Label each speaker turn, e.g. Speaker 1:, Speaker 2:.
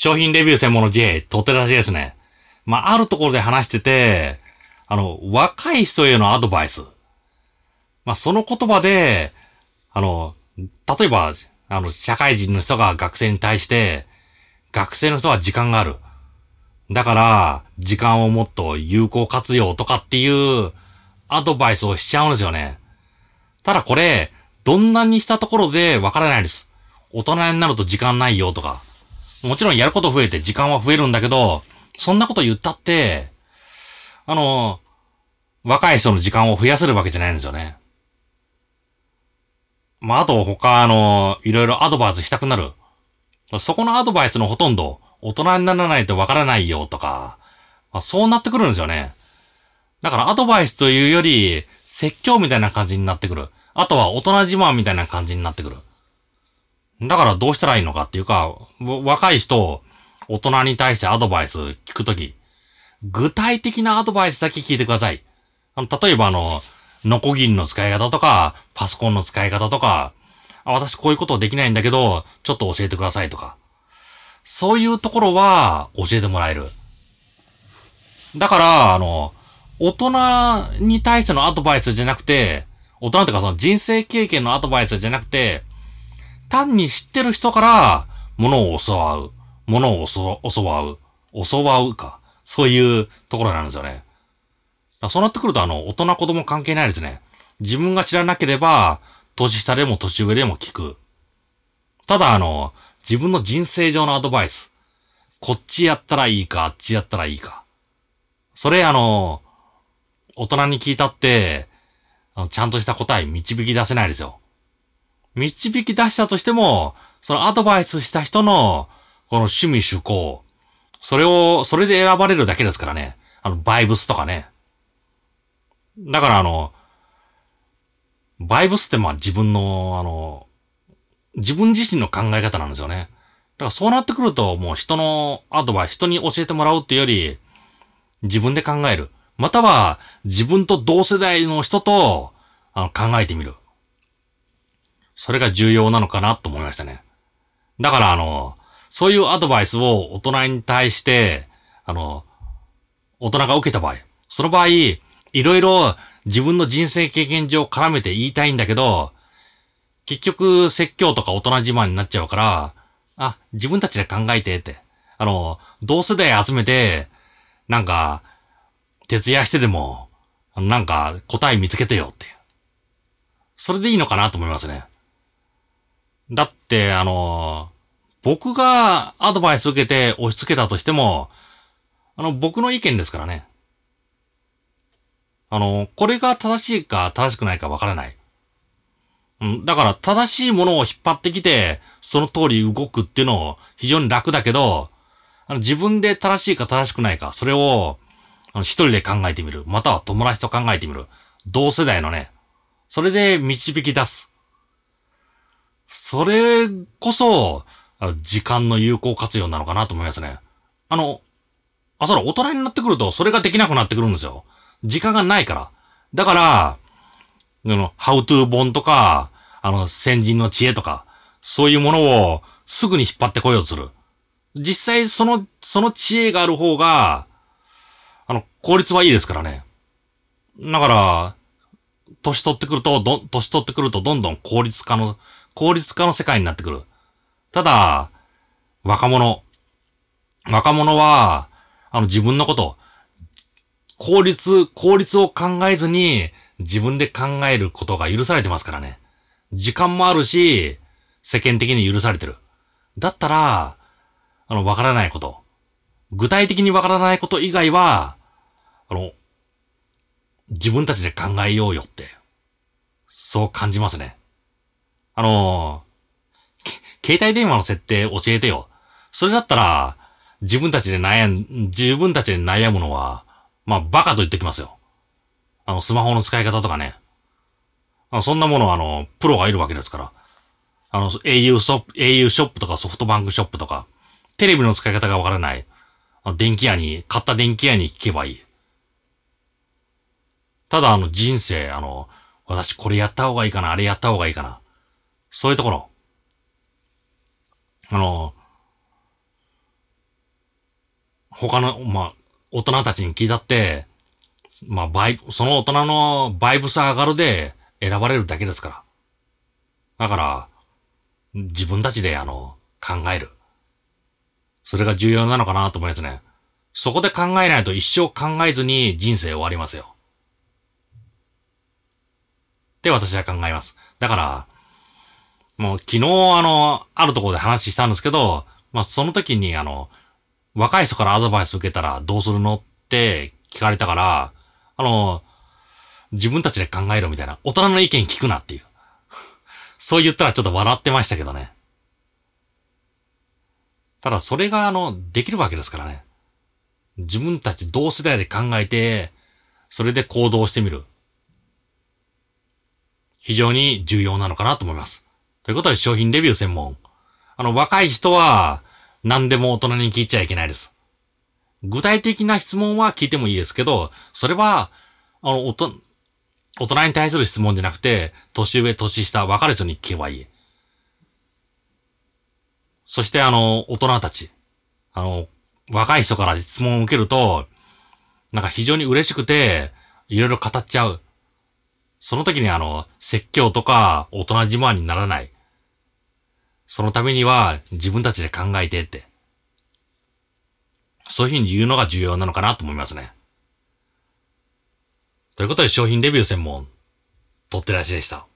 Speaker 1: 商品レビュー専門の J、とって出しですね。まあ、あるところで話してて、あの、若い人へのアドバイス。まあ、その言葉で、あの、例えば、あの、社会人の人が学生に対して、学生の人は時間がある。だから、時間をもっと有効活用とかっていうアドバイスをしちゃうんですよね。ただこれ、どんなにしたところでわからないです。大人になると時間ないよとか。もちろんやること増えて時間は増えるんだけど、そんなこと言ったって、あの、若い人の時間を増やせるわけじゃないんですよね。まあ、あと他、あの、いろいろアドバイスしたくなる。そこのアドバイスのほとんど、大人にならないとわからないよとか、まあ、そうなってくるんですよね。だからアドバイスというより、説教みたいな感じになってくる。あとは大人自慢みたいな感じになってくる。だからどうしたらいいのかっていうか、若い人、大人に対してアドバイス聞くとき、具体的なアドバイスだけ聞いてください。あの、例えばあの、ノコギリの使い方とか、パソコンの使い方とか、私こういうことできないんだけど、ちょっと教えてくださいとか。そういうところは教えてもらえる。だから、あの、大人に対してのアドバイスじゃなくて、大人っていうかその人生経験のアドバイスじゃなくて、単に知ってる人から、物を教わう。物を教わう。教わうか。そういうところなんですよね。そうなってくると、あの、大人子供関係ないですね。自分が知らなければ、年下でも年上でも聞く。ただ、あの、自分の人生上のアドバイス。こっちやったらいいか、あっちやったらいいか。それ、あの、大人に聞いたって、あのちゃんとした答え導き出せないですよ。導き出したとしても、そのアドバイスした人の、この趣味趣向、それを、それで選ばれるだけですからね。あの、バイブスとかね。だからあの、バイブスってまあ自分の、あの、自分自身の考え方なんですよね。だからそうなってくると、もう人のアドバイス、人に教えてもらうっていうより、自分で考える。または、自分と同世代の人と、あの、考えてみる。それが重要なのかなと思いましたね。だからあの、そういうアドバイスを大人に対して、あの、大人が受けた場合、その場合、いろいろ自分の人生経験上絡めて言いたいんだけど、結局説教とか大人自慢になっちゃうから、あ、自分たちで考えてって。あの、同世代集めて、なんか、徹夜してでも、なんか答え見つけてよって。それでいいのかなと思いますね。だって、あの、僕がアドバイス受けて押し付けたとしても、あの、僕の意見ですからね。あの、これが正しいか正しくないかわからない。うん、だから正しいものを引っ張ってきて、その通り動くっていうのを非常に楽だけど、あの自分で正しいか正しくないか、それを、あの一人で考えてみる。または友達と考えてみる。同世代のね。それで導き出す。それこそ、時間の有効活用なのかなと思いますね。あの、あ、そら、大人になってくると、それができなくなってくるんですよ。時間がないから。だから、あの、how to 本とか、あの、先人の知恵とか、そういうものをすぐに引っ張ってこようとする。実際、その、その知恵がある方が、あの、効率はいいですからね。だから、年取ってくると、ど、年取ってくるとどんどん効率化の効率化の世界になってくる。ただ、若者。若者は、あの自分のこと、効率、効率を考えずに自分で考えることが許されてますからね。時間もあるし、世間的に許されてる。だったら、あの、わからないこと。具体的にわからないこと以外は、あの、自分たちで考えようよって、そう感じますね。あのー、携帯電話の設定教えてよ。それだったら、自分たちで悩ん、自分たちで悩むのは、まあ、バカと言ってきますよ。あの、スマホの使い方とかね。あのそんなものは、あの、プロがいるわけですから。あの、au ショップ、au ショップとかソフトバンクショップとか、テレビの使い方がわからない。あの、電気屋に、買った電気屋に聞けばいい。ただ、あの、人生、あの、私これやった方がいいかな、あれやった方がいいかな。そういうところ。あの、他の、まあ、大人たちに聞いたって、まあ、バイ、その大人のバイブス上がるで選ばれるだけですから。だから、自分たちであの、考える。それが重要なのかなと思いますね。そこで考えないと一生考えずに人生終わりますよ。って私は考えます。だから、もう昨日あの、あるところで話したんですけど、まあその時にあの、若い人からアドバイス受けたらどうするのって聞かれたから、あの、自分たちで考えろみたいな、大人の意見聞くなっていう。そう言ったらちょっと笑ってましたけどね。ただそれがあの、できるわけですからね。自分たち同世代で考えて、それで行動してみる。非常に重要なのかなと思います。ということで商品レビュー専門。あの、若い人は何でも大人に聞いちゃいけないです。具体的な質問は聞いてもいいですけど、それは、あの、おと、大人に対する質問じゃなくて、年上、年下、分かる人に聞けばいい。そしてあの、大人たち。あの、若い人から質問を受けると、なんか非常に嬉しくて、いろいろ語っちゃう。その時にあの、説教とか大人自慢にならない。そのためには自分たちで考えてって。そういうふうに言うのが重要なのかなと思いますね。ということで商品レビュー専門、取ってらしでした。